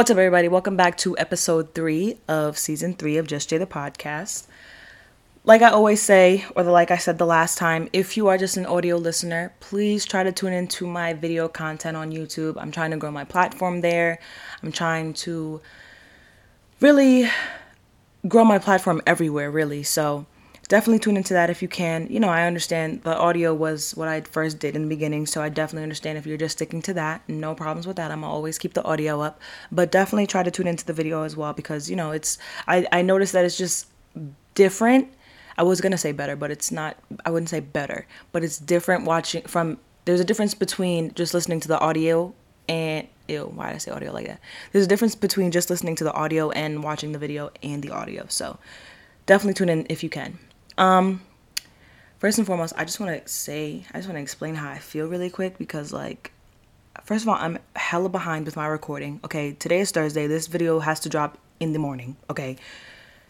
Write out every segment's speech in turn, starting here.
What's up, everybody? Welcome back to episode three of season three of Just Jay the podcast. Like I always say, or the, like I said the last time, if you are just an audio listener, please try to tune into my video content on YouTube. I'm trying to grow my platform there. I'm trying to really grow my platform everywhere, really. So definitely tune into that if you can. You know, I understand the audio was what I first did in the beginning, so I definitely understand if you're just sticking to that. No problems with that. I'm always keep the audio up, but definitely try to tune into the video as well because you know it's I I noticed that it's just different. I was gonna say better, but it's not. I wouldn't say better, but it's different watching from. There's a difference between just listening to the audio and ew, why did I say audio like that? There's a difference between just listening to the audio and watching the video and the audio. So definitely tune in if you can. Um, first and foremost, I just want to say, I just want to explain how I feel really quick because, like, first of all, I'm hella behind with my recording. Okay, today is Thursday. This video has to drop in the morning. Okay,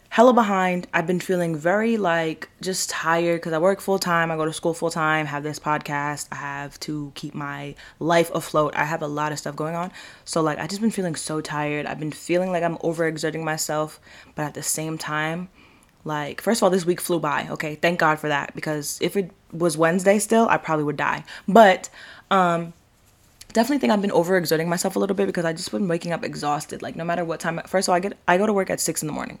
hella behind. I've been feeling very like just tired because I work full time. I go to school full time. Have this podcast. I have to keep my life afloat. I have a lot of stuff going on. So like I just been feeling so tired. I've been feeling like I'm overexerting myself, but at the same time, like, first of all, this week flew by. Okay, thank God for that because if it was Wednesday still, I probably would die. But um, definitely think I've been overexerting myself a little bit because I just been waking up exhausted. Like, no matter what time. First of all, I get I go to work at six in the morning,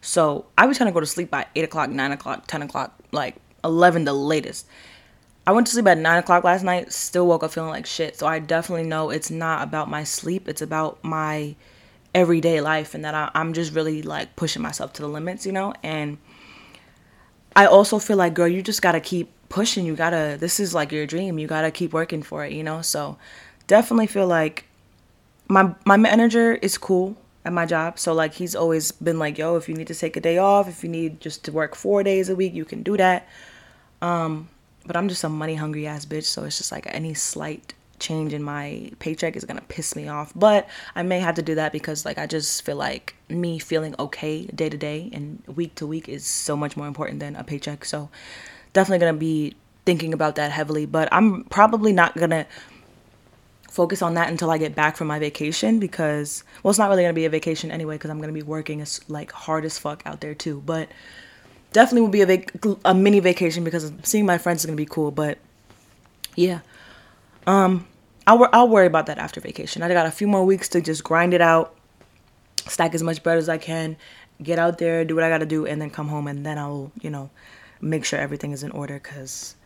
so I was trying to go to sleep by eight o'clock, nine o'clock, ten o'clock, like eleven the latest. I went to sleep at nine o'clock last night. Still woke up feeling like shit. So I definitely know it's not about my sleep. It's about my everyday life and that I, I'm just really like pushing myself to the limits, you know? And I also feel like, girl, you just gotta keep pushing. You gotta, this is like your dream. You gotta keep working for it, you know? So definitely feel like my, my manager is cool at my job. So like he's always been like, yo, if you need to take a day off, if you need just to work four days a week, you can do that. Um, but I'm just a money hungry ass bitch. So it's just like any slight change in my paycheck is gonna piss me off. But I may have to do that because like I just feel like me feeling okay day to day and week to week is so much more important than a paycheck. So definitely gonna be thinking about that heavily. But I'm probably not gonna focus on that until I get back from my vacation because well it's not really gonna be a vacation anyway because I'm gonna be working as like hard as fuck out there too. But definitely will be a vac- a mini vacation because seeing my friends is gonna be cool. But yeah. Um, I'll, I'll worry about that after vacation. I got a few more weeks to just grind it out, stack as much bread as I can, get out there, do what I got to do, and then come home. And then I'll, you know, make sure everything is in order because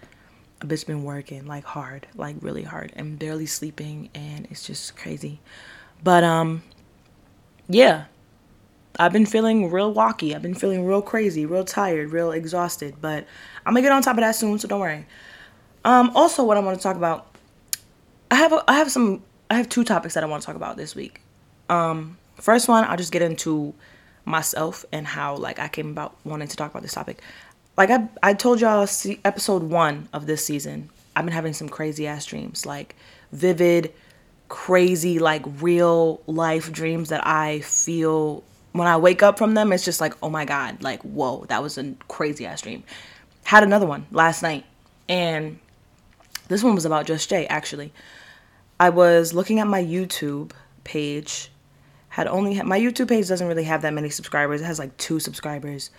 a bitch been working like hard, like really hard, and barely sleeping, and it's just crazy. But, um, yeah, I've been feeling real walky. I've been feeling real crazy, real tired, real exhausted. But I'm gonna get on top of that soon, so don't worry. Um, also, what I want to talk about I have a, I have some I have two topics that I want to talk about this week. Um, first one, I'll just get into myself and how like I came about wanting to talk about this topic. Like I I told y'all see, episode 1 of this season, I've been having some crazy ass dreams, like vivid, crazy like real life dreams that I feel when I wake up from them it's just like, "Oh my god, like whoa, that was a crazy ass dream." Had another one last night and this one was about Just Jay actually. I was looking at my YouTube page. Had only had, my YouTube page doesn't really have that many subscribers. It has like two subscribers.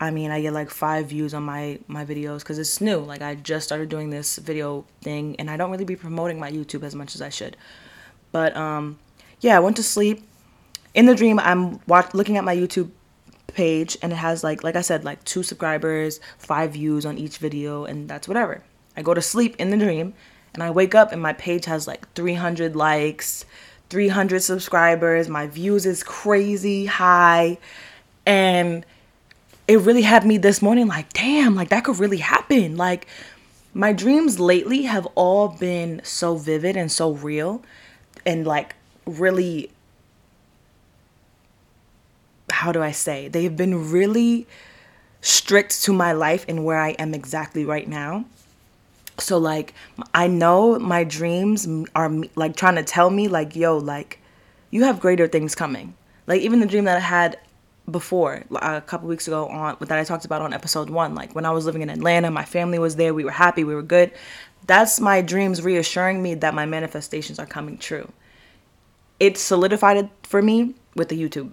I mean, I get like five views on my my videos because it's new. Like I just started doing this video thing, and I don't really be promoting my YouTube as much as I should. But um, yeah, I went to sleep. In the dream, I'm watch, looking at my YouTube page, and it has like like I said, like two subscribers, five views on each video, and that's whatever. I go to sleep in the dream, and I wake up and my page has like 300 likes, 300 subscribers. My views is crazy high. And it really had me this morning like, damn, like that could really happen. Like, my dreams lately have all been so vivid and so real and like really how do I say? They've been really strict to my life and where I am exactly right now. So like I know my dreams are like trying to tell me like yo like you have greater things coming. Like even the dream that I had before a couple weeks ago on that I talked about on episode 1 like when I was living in Atlanta my family was there we were happy we were good. That's my dreams reassuring me that my manifestations are coming true. It solidified it for me with the YouTube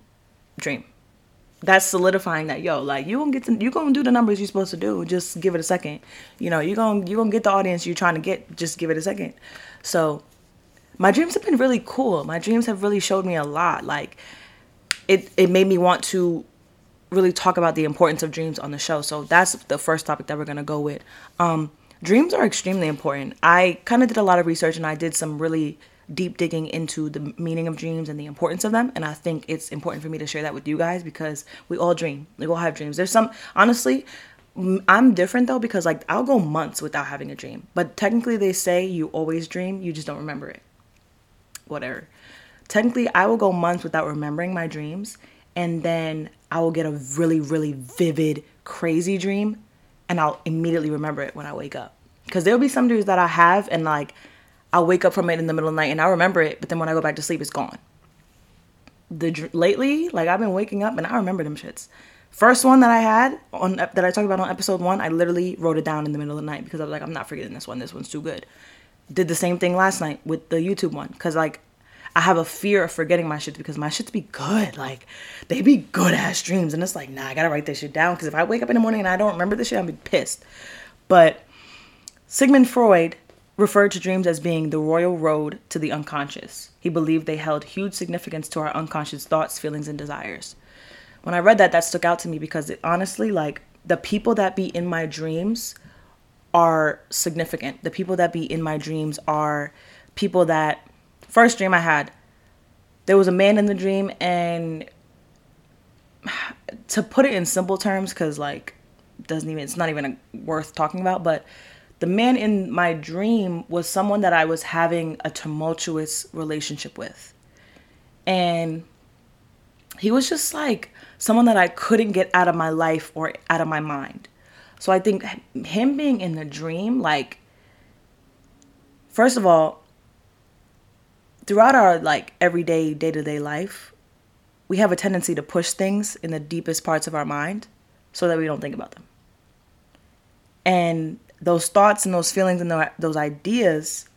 dream that's solidifying that yo like you gonna get to, you gonna do the numbers you're supposed to do just give it a second. You know you gonna you gonna get the audience you're trying to get just give it a second. So my dreams have been really cool. My dreams have really showed me a lot. Like it it made me want to really talk about the importance of dreams on the show. So that's the first topic that we're gonna go with. Um dreams are extremely important. I kind of did a lot of research and i did some really deep digging into the meaning of dreams and the importance of them. And I think it's important for me to share that with you guys because we all dream. We all have dreams. There's some, honestly, I'm different though because like I'll go months without having a dream. But technically, they say you always dream, you just don't remember it. Whatever. Technically, I will go months without remembering my dreams. And then I will get a really, really vivid, crazy dream. And I'll immediately remember it when I wake up. Because there'll be some dreams that I have and like I'll wake up from it in the middle of the night and I'll remember it, but then when I go back to sleep, it's gone. The lately, like I've been waking up and I remember them shits. First one that I had on that I talked about on episode one, I literally wrote it down in the middle of the night because I was like, I'm not forgetting this one. This one's too good. Did the same thing last night with the YouTube one because like I have a fear of forgetting my shits because my shits be good. Like they be good ass dreams, and it's like, nah, I gotta write this shit down because if I wake up in the morning and I don't remember this shit, I'm be pissed. But Sigmund Freud referred to dreams as being the royal road to the unconscious. He believed they held huge significance to our unconscious thoughts, feelings, and desires. When I read that, that stuck out to me because it honestly, like, the people that be in my dreams are significant. The people that be in my dreams are people that, first dream I had, there was a man in the dream, and to put it in simple terms, because, like, doesn't even, it's not even worth talking about, but the man in my dream was someone that I was having a tumultuous relationship with. And he was just like someone that I couldn't get out of my life or out of my mind. So I think him being in the dream, like, first of all, throughout our like everyday day to day life, we have a tendency to push things in the deepest parts of our mind so that we don't think about them. And those thoughts and those feelings and those ideas,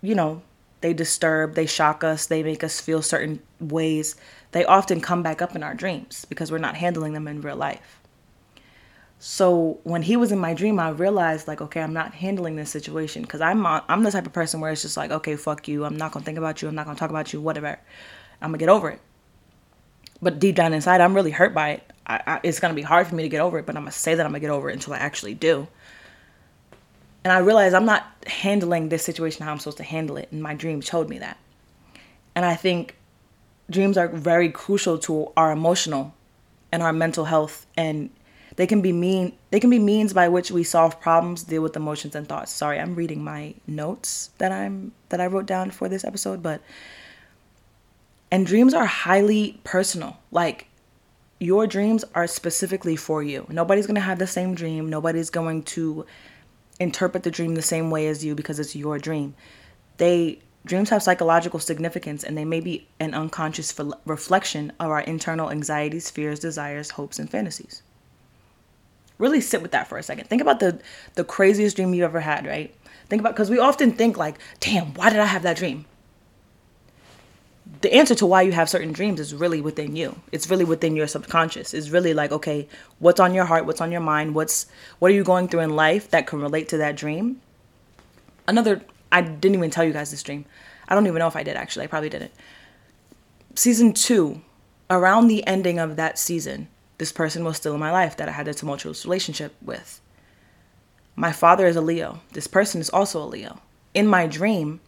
you know, they disturb, they shock us, they make us feel certain ways. They often come back up in our dreams because we're not handling them in real life. So when he was in my dream, I realized like, okay, I'm not handling this situation because I'm I'm the type of person where it's just like, okay, fuck you. I'm not gonna think about you. I'm not gonna talk about you. Whatever. I'm gonna get over it. But deep down inside, I'm really hurt by it. I, I, it's gonna be hard for me to get over it, but I'm gonna say that I'm gonna get over it until I actually do. And I realized I'm not handling this situation how I'm supposed to handle it, and my dream showed me that. And I think dreams are very crucial to our emotional and our mental health, and they can be mean. They can be means by which we solve problems, deal with emotions and thoughts. Sorry, I'm reading my notes that I'm that I wrote down for this episode, but and dreams are highly personal. Like your dreams are specifically for you. Nobody's going to have the same dream. Nobody's going to interpret the dream the same way as you because it's your dream. They dreams have psychological significance and they may be an unconscious reflection of our internal anxieties, fears, desires, hopes and fantasies. Really sit with that for a second. Think about the the craziest dream you've ever had, right? Think about cuz we often think like, "Damn, why did I have that dream?" The answer to why you have certain dreams is really within you. It's really within your subconscious. It's really like, okay, what's on your heart? What's on your mind? What's what are you going through in life that can relate to that dream? Another I didn't even tell you guys this dream. I don't even know if I did actually. I probably didn't. Season 2, around the ending of that season, this person was still in my life that I had a tumultuous relationship with. My father is a Leo. This person is also a Leo. In my dream,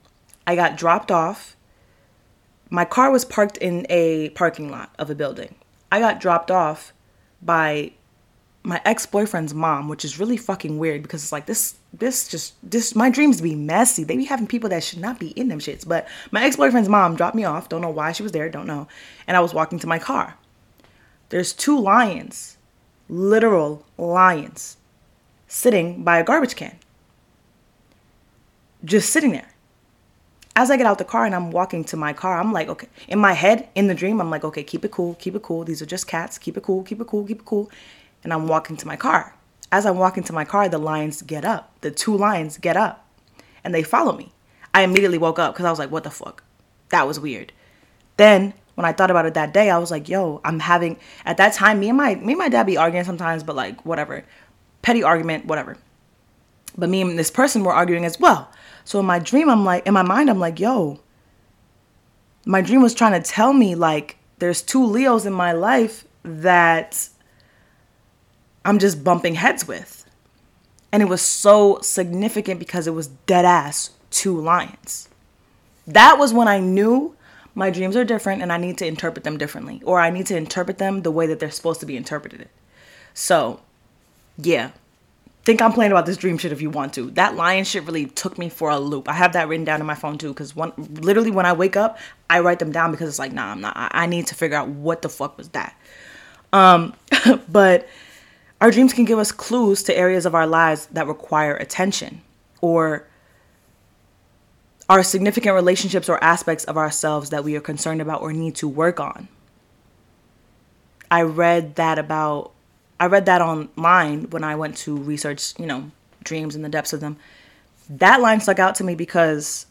I got dropped off my car was parked in a parking lot of a building. I got dropped off by my ex-boyfriend's mom, which is really fucking weird because it's like this this just this my dreams be messy. They be having people that should not be in them shits. But my ex-boyfriend's mom dropped me off. Don't know why she was there, don't know. And I was walking to my car. There's two lions, literal lions, sitting by a garbage can. Just sitting there. As I get out the car and I'm walking to my car, I'm like, okay, in my head, in the dream, I'm like, okay, keep it cool, keep it cool. These are just cats. Keep it cool, keep it cool, keep it cool and I'm walking to my car. As I'm walking to my car, the lions get up. The two lions get up and they follow me. I immediately woke up because I was like, what the fuck? That was weird. Then when I thought about it that day, I was like, yo, I'm having at that time, me and my me and my dad be arguing sometimes, but like whatever. Petty argument, whatever. But me and this person were arguing as well. So in my dream, I'm like, in my mind, I'm like, yo, my dream was trying to tell me like there's two Leos in my life that I'm just bumping heads with. And it was so significant because it was dead ass two lions. That was when I knew my dreams are different and I need to interpret them differently, or I need to interpret them the way that they're supposed to be interpreted. So, yeah. Think I'm playing about this dream shit if you want to. That lion shit really took me for a loop. I have that written down in my phone too, because one literally when I wake up, I write them down because it's like, nah, I'm not. I need to figure out what the fuck was that. Um, but our dreams can give us clues to areas of our lives that require attention or are significant relationships or aspects of ourselves that we are concerned about or need to work on. I read that about I read that online when I went to research, you know, dreams and the depths of them. That line stuck out to me because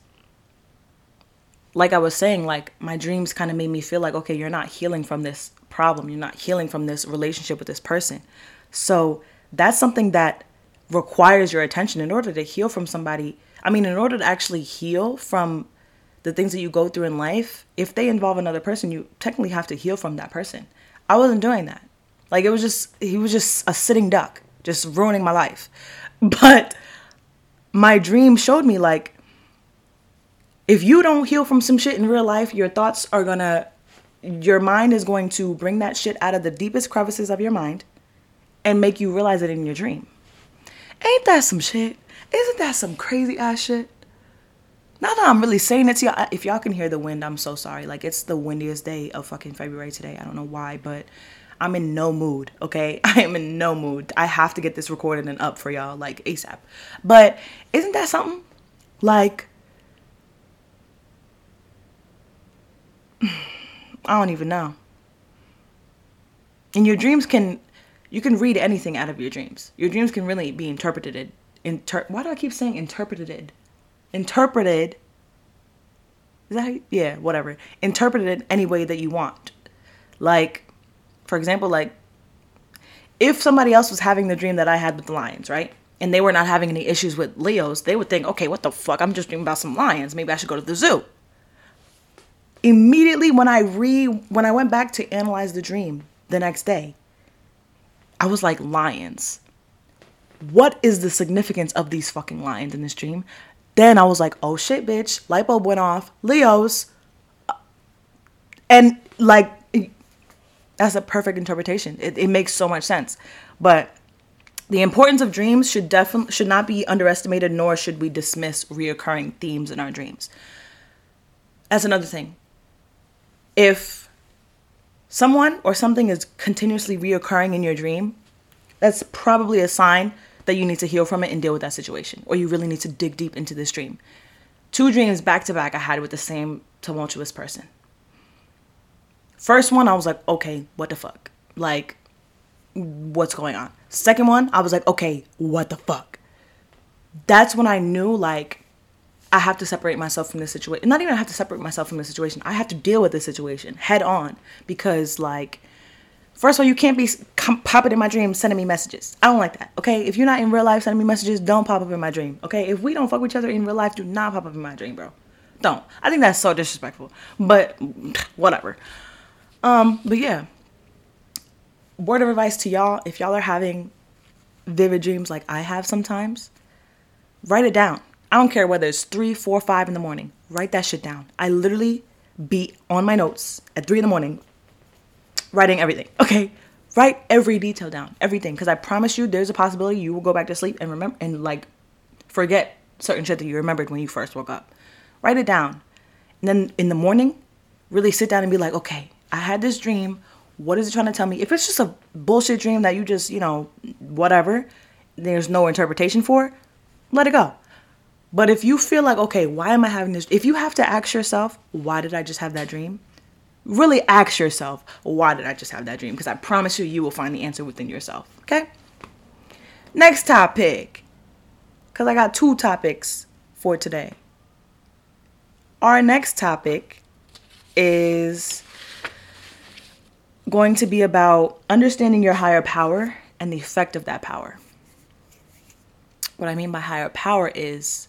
like I was saying, like my dreams kind of made me feel like, okay, you're not healing from this problem. You're not healing from this relationship with this person. So that's something that requires your attention in order to heal from somebody. I mean, in order to actually heal from the things that you go through in life, if they involve another person, you technically have to heal from that person. I wasn't doing that. Like it was just he was just a sitting duck, just ruining my life. But my dream showed me like if you don't heal from some shit in real life, your thoughts are going to your mind is going to bring that shit out of the deepest crevices of your mind and make you realize it in your dream. Ain't that some shit? Isn't that some crazy ass shit? Now that I'm really saying it to y'all, if y'all can hear the wind, I'm so sorry. Like it's the windiest day of fucking February today. I don't know why, but I'm in no mood, okay? I am in no mood. I have to get this recorded and up for y'all like ASAP. But isn't that something? Like I don't even know. And your dreams can you can read anything out of your dreams. Your dreams can really be interpreted. Inter- Why do I keep saying interpreted? Interpreted. Is that yeah, whatever. Interpreted any way that you want. Like, for example, like if somebody else was having the dream that I had with the lions, right? And they were not having any issues with Leos, they would think, okay, what the fuck? I'm just dreaming about some lions. Maybe I should go to the zoo. Immediately when I re when I went back to analyze the dream the next day, I was like, lions. What is the significance of these fucking lions in this dream? Then I was like, oh shit, bitch. Light bulb went off. Leos. And like, that's a perfect interpretation. It, it makes so much sense. But the importance of dreams should definitely should not be underestimated, nor should we dismiss reoccurring themes in our dreams. That's another thing. If someone or something is continuously reoccurring in your dream, that's probably a sign that you need to heal from it and deal with that situation, or you really need to dig deep into this dream. Two dreams back to back I had with the same tumultuous person. First one, I was like, okay, what the fuck? Like, what's going on? Second one, I was like, okay, what the fuck? That's when I knew, like, I have to separate myself from this situation. Not even I have to separate myself from the situation. I have to deal with this situation head on because, like, first of all, you can't be popping in my dream sending me messages. I don't like that. Okay, if you're not in real life sending me messages, don't pop up in my dream. Okay, if we don't fuck with each other in real life, do not pop up in my dream, bro. Don't. I think that's so disrespectful. But whatever. Um, but yeah. Word of advice to y'all: if y'all are having vivid dreams like I have sometimes, write it down I don't care whether it's three, four, five in the morning. Write that shit down. I literally be on my notes at three in the morning, writing everything. Okay, Write every detail down, everything, because I promise you, there's a possibility you will go back to sleep and remember and like forget certain shit that you remembered when you first woke up. Write it down, and then in the morning, really sit down and be like, okay, I had this dream. What is it trying to tell me? If it's just a bullshit dream that you just, you know, whatever, there's no interpretation for, let it go. But if you feel like, okay, why am I having this? If you have to ask yourself, why did I just have that dream? Really ask yourself, why did I just have that dream? Because I promise you, you will find the answer within yourself. Okay? Next topic. Because I got two topics for today. Our next topic is going to be about understanding your higher power and the effect of that power. What I mean by higher power is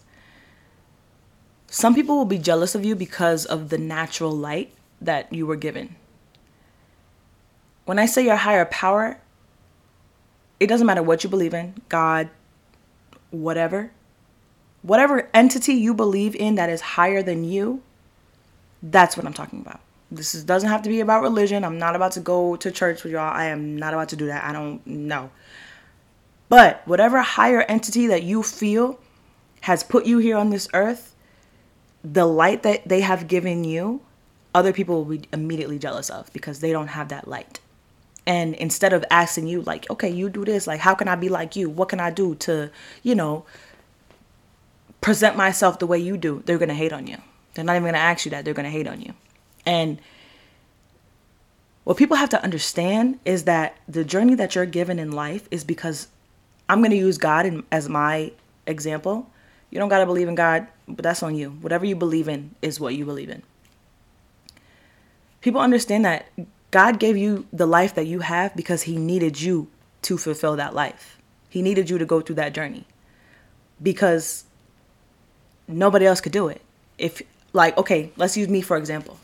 some people will be jealous of you because of the natural light that you were given. When I say your higher power, it doesn't matter what you believe in God, whatever. Whatever entity you believe in that is higher than you, that's what I'm talking about. This is, doesn't have to be about religion. I'm not about to go to church with y'all. I am not about to do that. I don't know. But whatever higher entity that you feel has put you here on this earth, the light that they have given you, other people will be immediately jealous of because they don't have that light. And instead of asking you, like, okay, you do this, like, how can I be like you? What can I do to, you know, present myself the way you do? They're going to hate on you. They're not even going to ask you that. They're going to hate on you. And what people have to understand is that the journey that you're given in life is because I'm going to use God in, as my example. You don't got to believe in God, but that's on you. Whatever you believe in is what you believe in. People understand that God gave you the life that you have because He needed you to fulfill that life. He needed you to go through that journey because nobody else could do it. If, like, okay, let's use me for example.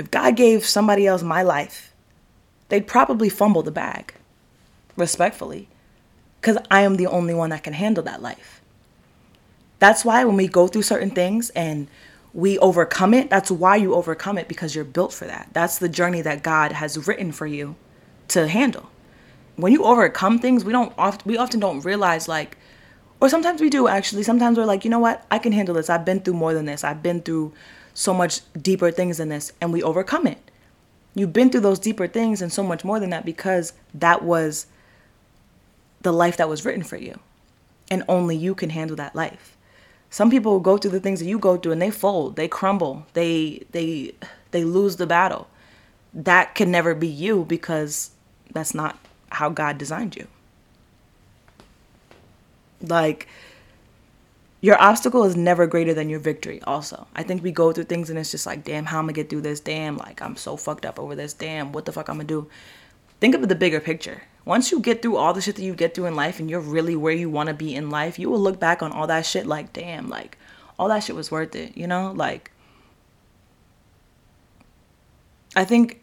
If God gave somebody else my life, they'd probably fumble the bag, respectfully because I am the only one that can handle that life. That's why when we go through certain things and we overcome it, that's why you overcome it because you're built for that. That's the journey that God has written for you to handle. When you overcome things, we don't oft, we often don't realize like or sometimes we do actually. Sometimes we're like, "You know what? I can handle this. I've been through more than this. I've been through so much deeper things than this." And we overcome it. You've been through those deeper things and so much more than that because that was the life that was written for you. And only you can handle that life. Some people go through the things that you go through and they fold, they crumble, they they they lose the battle. That can never be you because that's not how God designed you. Like your obstacle is never greater than your victory also. I think we go through things and it's just like damn how am i'm gonna get through this? Damn like i'm so fucked up over this. Damn what the fuck i'm gonna do? Think of the bigger picture. Once you get through all the shit that you get through in life and you're really where you want to be in life, you will look back on all that shit like, damn, like all that shit was worth it, you know? Like, I think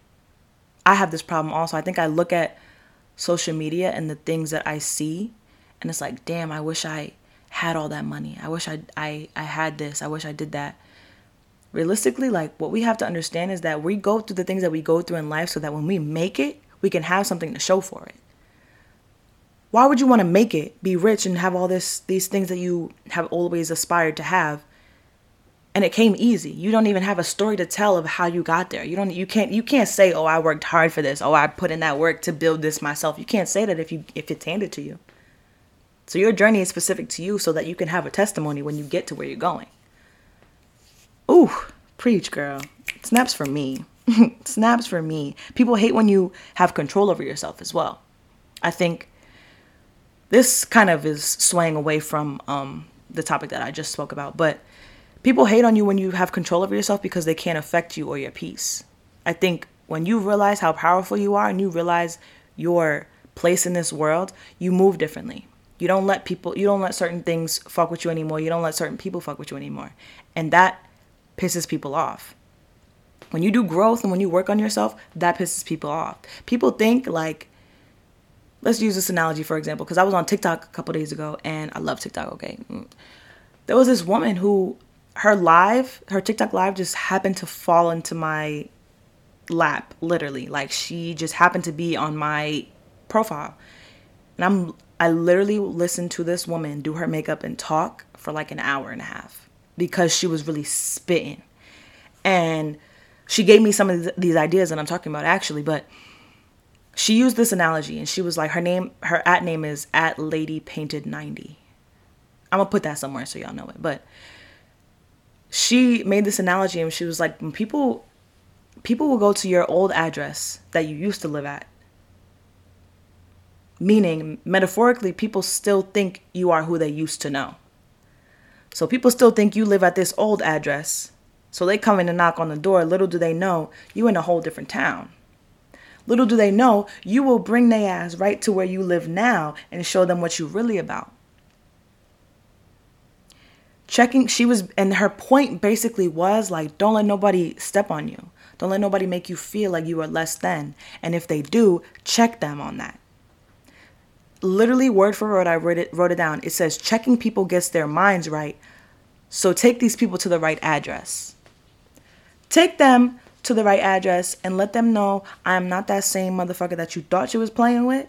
I have this problem also. I think I look at social media and the things that I see, and it's like, damn, I wish I had all that money. I wish I I I had this. I wish I did that. Realistically, like what we have to understand is that we go through the things that we go through in life so that when we make it, we can have something to show for it why would you want to make it, be rich and have all this these things that you have always aspired to have? And it came easy. You don't even have a story to tell of how you got there. You don't you can't you can't say, "Oh, I worked hard for this. Oh, I put in that work to build this myself." You can't say that if you if it's handed to you. So your journey is specific to you so that you can have a testimony when you get to where you're going. Ooh, preach, girl. Snaps for me. Snaps for me. People hate when you have control over yourself as well. I think this kind of is swaying away from um, the topic that I just spoke about, but people hate on you when you have control over yourself because they can't affect you or your peace. I think when you realize how powerful you are and you realize your place in this world, you move differently. You don't let people, you don't let certain things fuck with you anymore. You don't let certain people fuck with you anymore. And that pisses people off. When you do growth and when you work on yourself, that pisses people off. People think like, let's use this analogy for example because i was on tiktok a couple days ago and i love tiktok okay mm. there was this woman who her live her tiktok live just happened to fall into my lap, literally. Like she just happened to be on my profile. And I'm I literally listened to this woman do her makeup and talk for like an hour and a half because she was really spitting. And she gave me some of these ideas that I'm talking about actually, but she used this analogy and she was like her name her at name is at lady painted 90 i'm gonna put that somewhere so y'all know it but she made this analogy and she was like when people people will go to your old address that you used to live at meaning metaphorically people still think you are who they used to know so people still think you live at this old address so they come in and knock on the door little do they know you in a whole different town Little do they know, you will bring their ass right to where you live now and show them what you're really about. Checking, she was, and her point basically was like, don't let nobody step on you. Don't let nobody make you feel like you are less than. And if they do, check them on that. Literally, word for word, I wrote it, wrote it down. It says, checking people gets their minds right. So take these people to the right address. Take them to the right address and let them know I am not that same motherfucker that you thought you was playing with.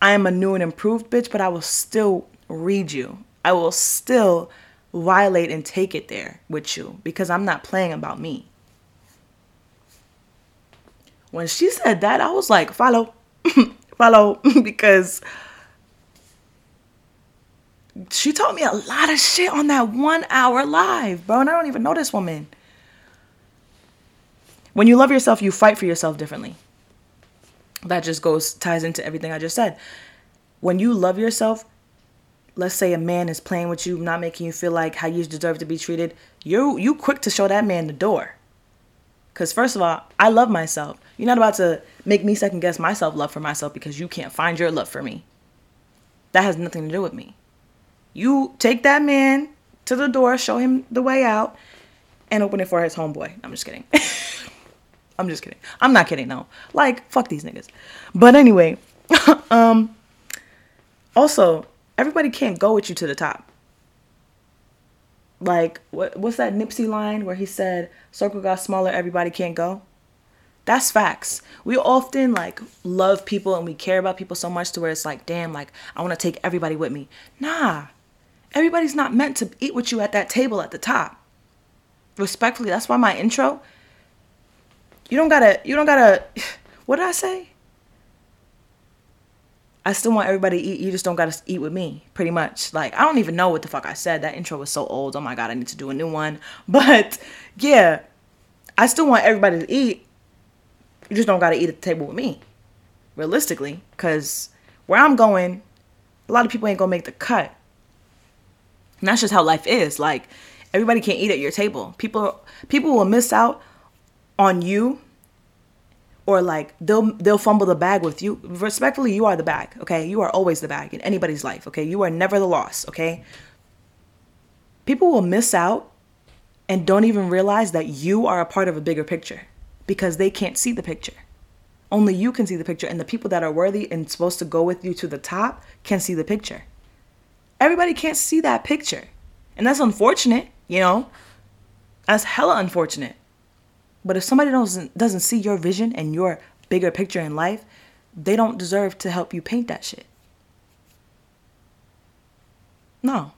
I am a new and improved bitch, but I will still read you. I will still violate and take it there with you because I'm not playing about me. When she said that, I was like, follow, follow, because she told me a lot of shit on that one hour live, bro. And I don't even know this woman. When you love yourself, you fight for yourself differently. That just goes ties into everything I just said. When you love yourself, let's say a man is playing with you, not making you feel like how you deserve to be treated, you you quick to show that man the door. Cause first of all, I love myself. You're not about to make me second guess myself love for myself because you can't find your love for me. That has nothing to do with me. You take that man to the door, show him the way out, and open it for his homeboy. I'm just kidding. I'm just kidding. I'm not kidding no. Like, fuck these niggas. But anyway, um also, everybody can't go with you to the top. Like, what what's that Nipsey line where he said, "Circle got smaller, everybody can't go." That's facts. We often like love people and we care about people so much to where it's like, damn, like I want to take everybody with me. Nah. Everybody's not meant to eat with you at that table at the top. Respectfully, that's why my intro you don't gotta, you don't gotta, what did I say? I still want everybody to eat. You just don't gotta eat with me, pretty much. Like, I don't even know what the fuck I said. That intro was so old. Oh my god, I need to do a new one. But yeah, I still want everybody to eat. You just don't gotta eat at the table with me, realistically. Because where I'm going, a lot of people ain't gonna make the cut. And that's just how life is. Like, everybody can't eat at your table. People, people will miss out on you or like they'll they'll fumble the bag with you. Respectfully you are the bag okay? You are always the bag in anybody's life okay? You are never the loss okay? People will miss out and don't even realize that you are a part of a bigger picture because they can't see the picture. Only you can see the picture and the people that are worthy and supposed to go with you to the top can see the picture. Everybody can't see that picture and that's unfortunate you know? That's hella unfortunate but if somebody doesn't doesn't see your vision and your bigger picture in life, they don't deserve to help you paint that shit. No.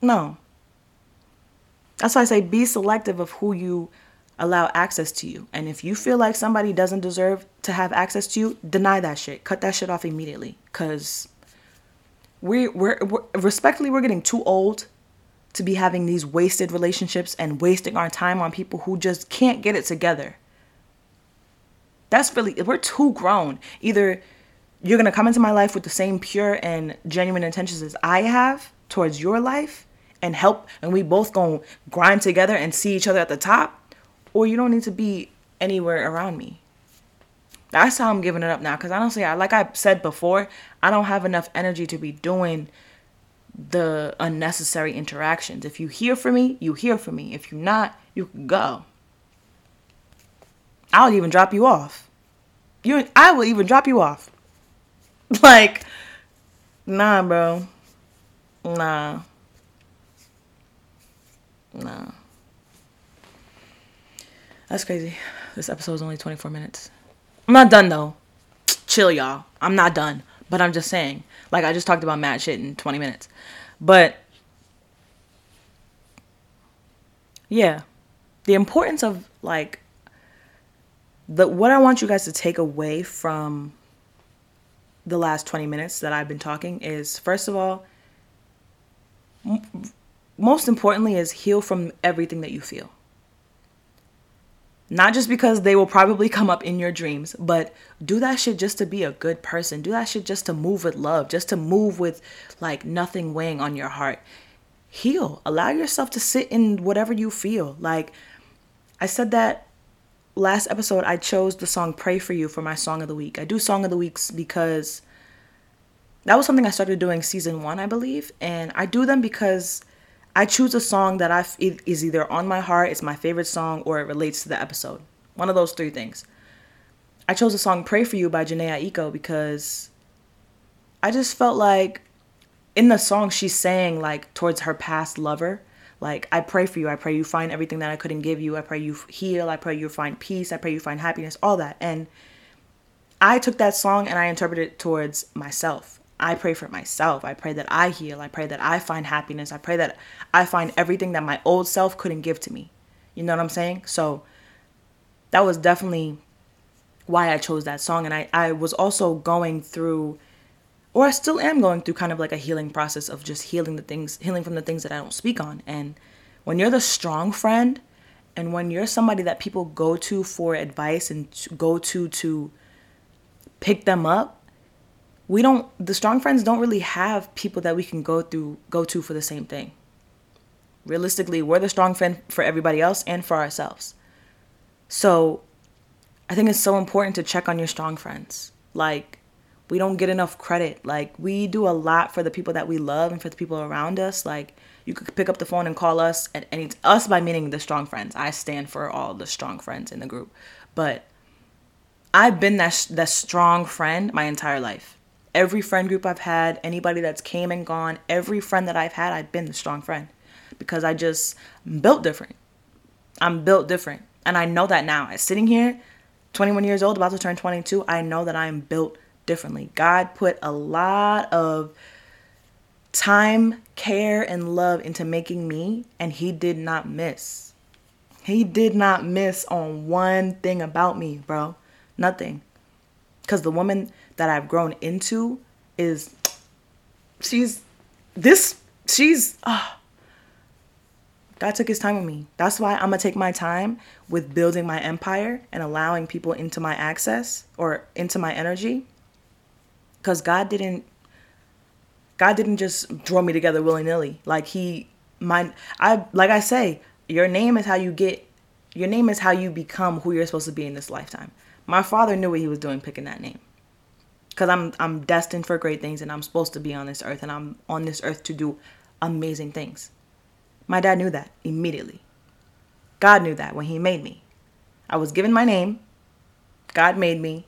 No. That's why I say be selective of who you allow access to you. And if you feel like somebody doesn't deserve to have access to you, deny that shit. Cut that shit off immediately. Cause we we're, we're respectfully we're getting too old to be having these wasted relationships and wasting our time on people who just can't get it together. That's really, we're too grown. Either you're going to come into my life with the same pure and genuine intentions as I have towards your life and help, and we both going to grind together and see each other at the top, or you don't need to be anywhere around me. That's how I'm giving it up now. Because I honestly, I, like I said before, I don't have enough energy to be doing the unnecessary interactions. If you hear from me, you hear from me. If you're not, you can go. I'll even drop you off. You I will even drop you off. Like nah, bro. Nah. Nah. That's crazy. This episode is only 24 minutes. I'm not done though. Chill, y'all. I'm not done. But I'm just saying. Like, I just talked about mad shit in 20 minutes. But, yeah. The importance of, like, the what I want you guys to take away from the last 20 minutes that I've been talking is first of all, m- most importantly, is heal from everything that you feel. Not just because they will probably come up in your dreams, but do that shit just to be a good person. Do that shit just to move with love, just to move with like nothing weighing on your heart. Heal. Allow yourself to sit in whatever you feel. Like I said that last episode, I chose the song Pray for You for my song of the week. I do song of the weeks because that was something I started doing season one, I believe. And I do them because I choose a song that I is either on my heart, it's my favorite song, or it relates to the episode. One of those three things. I chose the song "Pray for You" by Jhené Aiko because I just felt like in the song she's saying like towards her past lover, like I pray for you, I pray you find everything that I couldn't give you, I pray you heal, I pray you find peace, I pray you find happiness, all that. And I took that song and I interpreted it towards myself. I pray for myself. I pray that I heal. I pray that I find happiness. I pray that I find everything that my old self couldn't give to me. You know what I'm saying? So that was definitely why I chose that song. And I, I was also going through, or I still am going through kind of like a healing process of just healing the things, healing from the things that I don't speak on. And when you're the strong friend, and when you're somebody that people go to for advice and go to to pick them up, we don't the strong friends don't really have people that we can go through go to for the same thing. Realistically we're the strong friend for everybody else and for ourselves. So i think it's so important to check on your strong friends. Like we don't get enough credit. Like we do a lot for the people that we love and for the people around us. Like you could pick up the phone and call us at any us by meaning the strong friends. I stand for all the strong friends in the group. But i've been that that strong friend my entire life every friend group I've had, anybody that's came and gone, every friend that I've had, I've been the strong friend because I just I'm built different. I'm built different. And I know that now. Sitting here, 21 years old, about to turn 22, I know that I am built differently. God put a lot of time, care, and love into making me, and He did not miss. He did not miss on one thing about me, bro. Nothing. Because the woman that I've grown into is she's this she's oh, God took his time with me. That's why I'm gonna take my time with building my empire and allowing people into my access or into my energy. Cause God didn't God didn't just draw me together willy-nilly. Like he my I like I say, your name is how you get your name is how you become who you're supposed to be in this lifetime. My father knew what he was doing picking that name because I'm I'm destined for great things and I'm supposed to be on this earth and I'm on this earth to do amazing things. My dad knew that immediately. God knew that when he made me. I was given my name. God made me.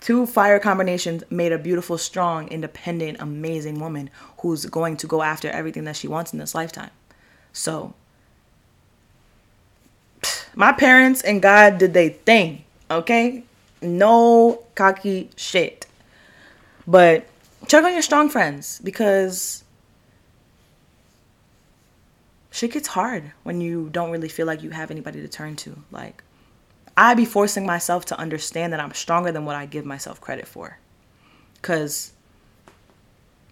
Two fire combinations made a beautiful, strong, independent, amazing woman who's going to go after everything that she wants in this lifetime. So, my parents and God did they thing, okay? No cocky shit. But check on your strong friends because shit gets hard when you don't really feel like you have anybody to turn to. Like, I be forcing myself to understand that I'm stronger than what I give myself credit for. Because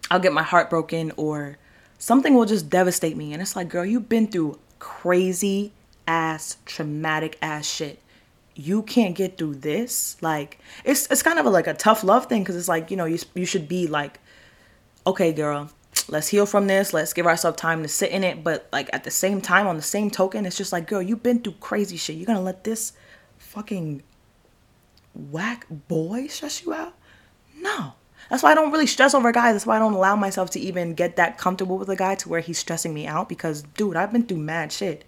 I'll get my heart broken or something will just devastate me. And it's like, girl, you've been through crazy ass, traumatic ass shit you can't get through this. Like it's it's kind of a, like a tough love thing because it's like you know you, you should be like okay girl let's heal from this. Let's give ourselves time to sit in it. But like at the same time on the same token it's just like girl you've been through crazy shit. You're gonna let this fucking whack boy stress you out? No. That's why i don't really stress over guys. That's why i don't allow myself to even get that comfortable with a guy to where he's stressing me out because dude i've been through mad shit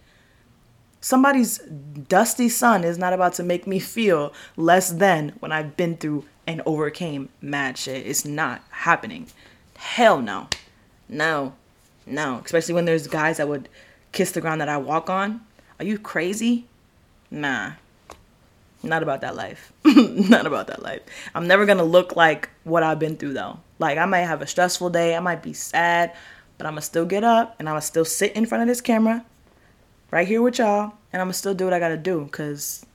Somebody's dusty son is not about to make me feel less than when I've been through and overcame mad shit. It's not happening. Hell no. No. No. Especially when there's guys that would kiss the ground that I walk on. Are you crazy? Nah. Not about that life. Not about that life. I'm never gonna look like what I've been through though. Like I might have a stressful day, I might be sad, but I'm gonna still get up and I'm gonna still sit in front of this camera right here with y'all and I'm gonna still do what I gotta do because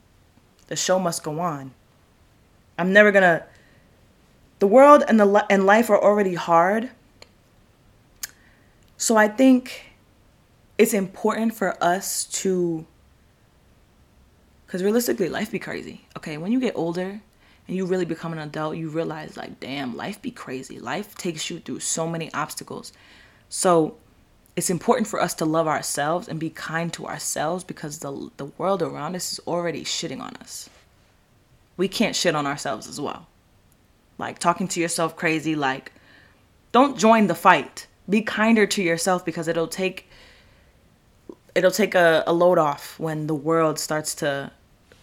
the show must go on. I'm never gonna. The world and the and life are already hard. So I think it's important for us to because realistically life be crazy okay when you get older and you really become an adult you realize like damn life be crazy life takes you through so many obstacles so it's important for us to love ourselves and be kind to ourselves because the the world around us is already shitting on us we can't shit on ourselves as well like talking to yourself crazy like don't join the fight be kinder to yourself because it'll take it'll take a, a load off when the world starts to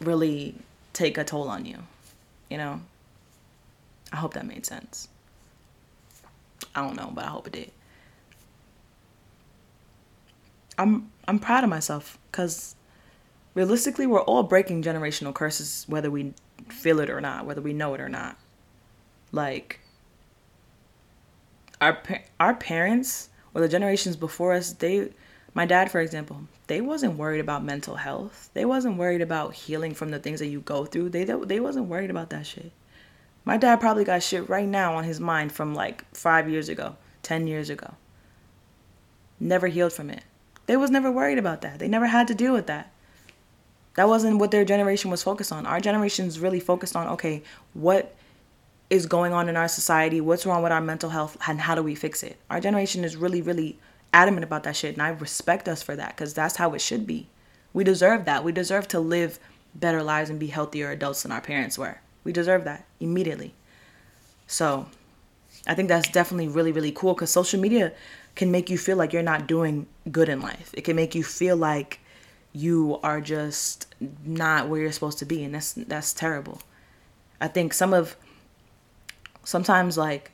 really take a toll on you. You know? I hope that made sense. I don't know, but I hope it did. I'm I'm proud of myself cuz realistically we're all breaking generational curses whether we feel it or not, whether we know it or not. Like our our parents or the generations before us, they my dad for example they wasn't worried about mental health. They wasn't worried about healing from the things that you go through. They they wasn't worried about that shit. My dad probably got shit right now on his mind from like five years ago ten years ago. Never healed from it they was never worried about that they never had to deal with that that wasn't what their generation was focused on our generation is really focused on okay what is going on in our society what's wrong with our mental health and how do we fix it our generation is really really adamant about that shit and I respect us for that cuz that's how it should be. We deserve that. We deserve to live better lives and be healthier adults than our parents were. We deserve that immediately. So, I think that's definitely really really cool cuz social media can make you feel like you're not doing good in life. It can make you feel like you are just not where you're supposed to be and that's that's terrible. I think some of sometimes like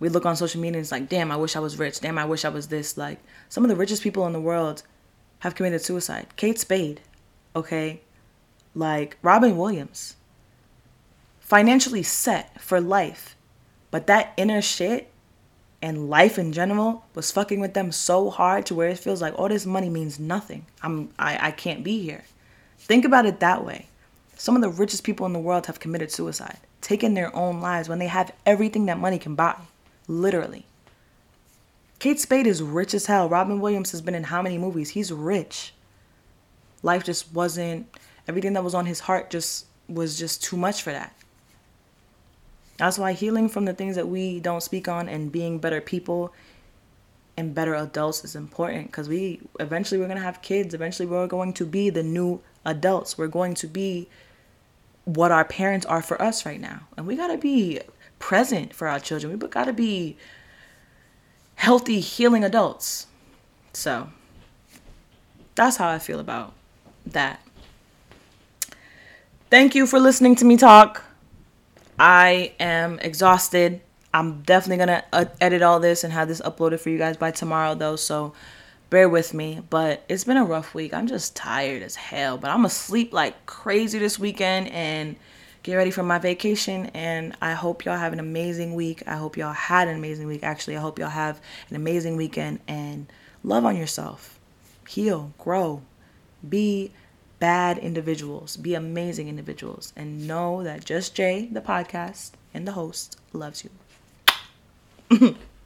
we look on social media and it's like, damn, I wish I was rich. Damn, I wish I was this. Like, some of the richest people in the world have committed suicide. Kate Spade, okay? Like, Robin Williams. Financially set for life. But that inner shit and life in general was fucking with them so hard to where it feels like all this money means nothing. I'm I, I can't be here. Think about it that way. Some of the richest people in the world have committed suicide, taken their own lives when they have everything that money can buy. Literally. Kate Spade is rich as hell. Robin Williams has been in how many movies? He's rich. Life just wasn't everything that was on his heart just was just too much for that. That's why healing from the things that we don't speak on and being better people and better adults is important because we eventually we're going to have kids. Eventually we're going to be the new adults. We're going to be what our parents are for us right now. And we got to be present for our children. We got to be healthy, healing adults. So that's how I feel about that. Thank you for listening to me talk. I am exhausted. I'm definitely going to uh, edit all this and have this uploaded for you guys by tomorrow, though. So bear with me. But it's been a rough week. I'm just tired as hell. But I'm going to sleep like crazy this weekend and get ready for my vacation and I hope y'all have an amazing week. I hope y'all had an amazing week. Actually, I hope y'all have an amazing weekend and love on yourself. Heal, grow, be bad individuals, be amazing individuals and know that just Jay, the podcast and the host loves you.